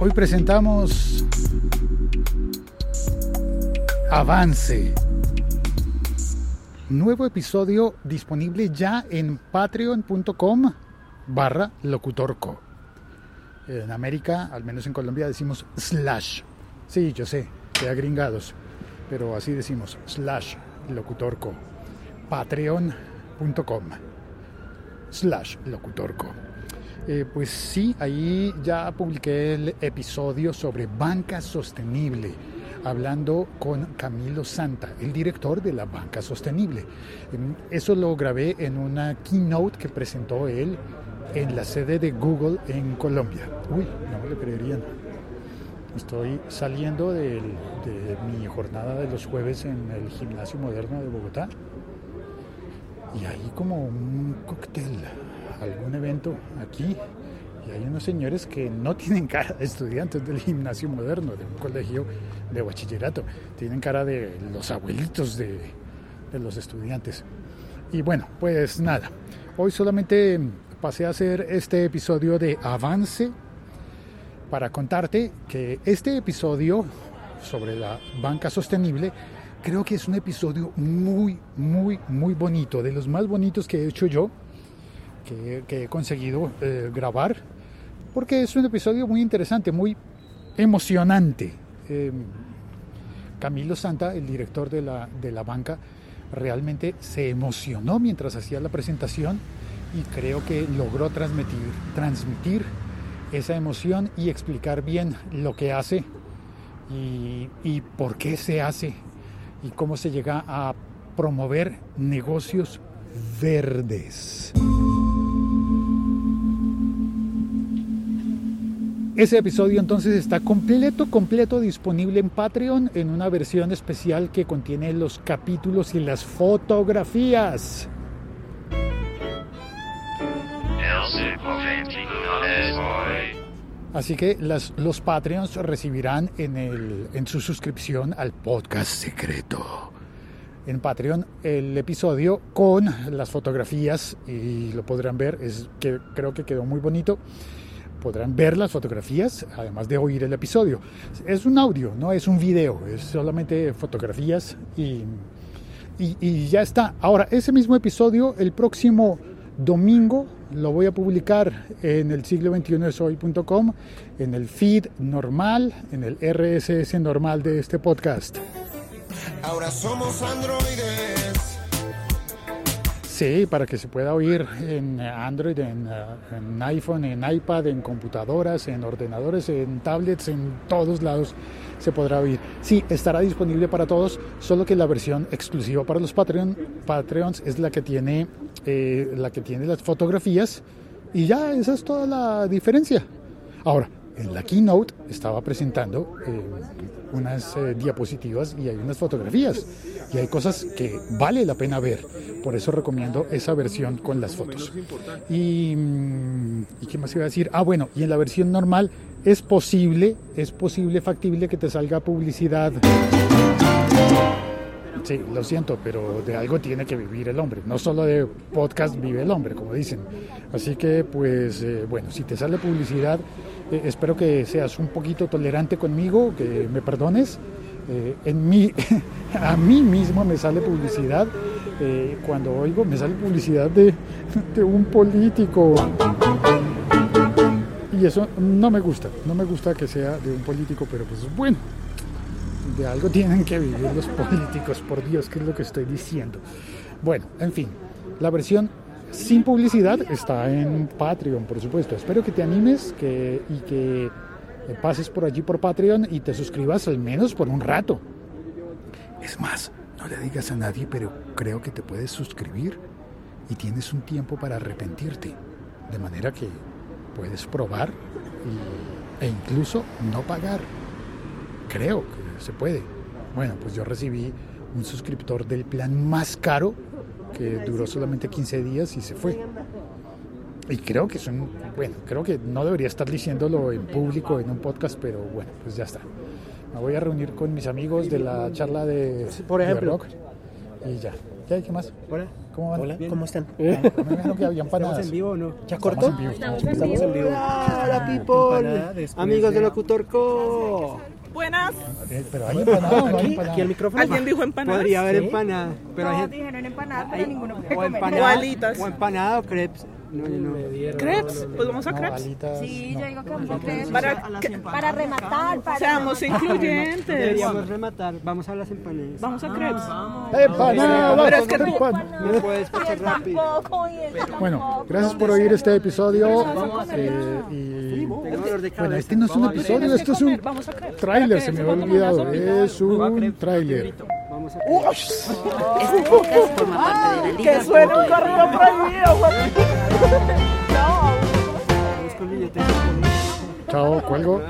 Hoy presentamos Avance. Nuevo episodio disponible ya en patreon.com barra locutorco. En América, al menos en Colombia, decimos slash. Sí, yo sé, que gringados, pero así decimos slash locutorco. Patreon.com slash locutorco. Eh, pues sí, ahí ya publiqué el episodio sobre banca sostenible, hablando con Camilo Santa, el director de la banca sostenible. Eso lo grabé en una keynote que presentó él en la sede de Google en Colombia. Uy, no me lo creerían. Estoy saliendo de mi jornada de los jueves en el gimnasio moderno de Bogotá y hay como un cóctel algún evento aquí y hay unos señores que no tienen cara de estudiantes del gimnasio moderno, de un colegio de bachillerato, tienen cara de los abuelitos de, de los estudiantes. Y bueno, pues nada, hoy solamente pasé a hacer este episodio de avance para contarte que este episodio sobre la banca sostenible creo que es un episodio muy, muy, muy bonito, de los más bonitos que he hecho yo que, he conseguido eh, grabar, porque es un episodio muy interesante, muy emocionante. Eh, Camilo Santa, el director de la, de la banca, realmente se emocionó mientras hacía la presentación y creo que logró transmitir, transmitir esa emoción y explicar bien lo que hace y, y por qué se hace y cómo se llega a promover negocios verdes. Ese episodio entonces está completo, completo disponible en Patreon en una versión especial que contiene los capítulos y las fotografías. Así que los Patreons recibirán en, en su suscripción al podcast secreto. En Patreon el episodio con las fotografías y lo podrán ver, es que creo que quedó muy bonito podrán ver las fotografías, además de oír el episodio. Es un audio, no es un video, es solamente fotografías y, y, ya está. Ahora, ese mismo episodio, el próximo domingo, lo voy a publicar en el siglo 21 de soy.com, en el feed normal, en el RSS normal de este podcast. Ahora somos androides. Sí, para que se pueda oír en Android, en, uh, iPhone, en iPad, en computadoras, en ordenadores, en tablets, en todos lados se podrá oír. Sí, estará disponible para todos, solo que la versión exclusiva para los Patreon, Patreons es la que tiene, eh, la que tiene las fotografías y ya esa es toda la diferencia. Ahora, en la keynote estaba presentando eh, unas eh, diapositivas y hay unas fotografías y hay cosas que vale la pena ver. Por eso recomiendo esa versión con las fotos. Y, mm, ¿y qué más iba a decir? Ah, bueno, y en la versión normal es posible, es posible, factible que te salga publicidad. Sí, lo siento, pero de algo tiene que vivir el hombre. No solo de podcast vive el hombre, como dicen. Así que, pues, eh, bueno, si te sale publicidad, eh, espero que seas un poquito tolerante conmigo, que me perdones. Eh, en mí, a mí mismo me sale publicidad. cuando oigo, me sale publicidad de, de un político. Y eso no me gusta. No me gusta que sea de un político, pero pues bueno de algo tienen que vivir los políticos, por Dios, ¿qué es lo que estoy diciendo? Bueno, en fin, la versión sin publicidad está en Patreon, por supuesto. Espero que te animes que, y que pases por allí por Patreon y te suscribas al menos por un rato. Es más, no le digas a nadie, pero creo que te puedes suscribir y tienes un tiempo para arrepentirte. De manera que puedes probar e incluso no pagar. Creo que se puede. Bueno, pues yo recibí un suscriptor del plan más caro que duró solamente 15 días y se fue. Y creo que son, bueno, creo que no debería estar diciéndolo en público, en un podcast, pero bueno, pues ya está. Me voy a reunir con mis amigos de la charla de, Por ejemplo. rock y ya. ¿Qué, ¿Qué más? Hola. ¿Cómo van? Hola, ¿cómo están? Me imagino que ¿Estamos empanadas. en vivo o no? ¿Ya cortó? Estamos en vivo. Ah, Hola, people. Amigos de Locutorco. Buenas. Pero hay empanada, o no hay Aquí, empanada. el micrófono. ¿Alguien dijo empanadas? Podría haber ¿Sí? empanada, pero No, dijeron empanadas, hay- pero ninguno puede o comer. empanada, O alitas. o empanada o crepes. No, yo no. ¿Crepes? Pues vamos a crepes. Sí, no. yo digo que vamos a creer. Para que- Para rematar, para... Seamos incluyentes. Deberíamos rematar. Vamos a las empanadas. Vamos a crepes. ¡Empanadas! Pero es que No puedes escuchar rápido. Tampoco, y ella Bueno, gracias por oír este episodio. eh, y cabeza. bueno, este no es un episodio, esto es un comer, vamos a crepes. tráiler, se me había olvidado. Es un crepes, tráiler. Vamos a Este podcast forma parte de la Liga Que suena un corrido prohibido. Chao, cuelgo.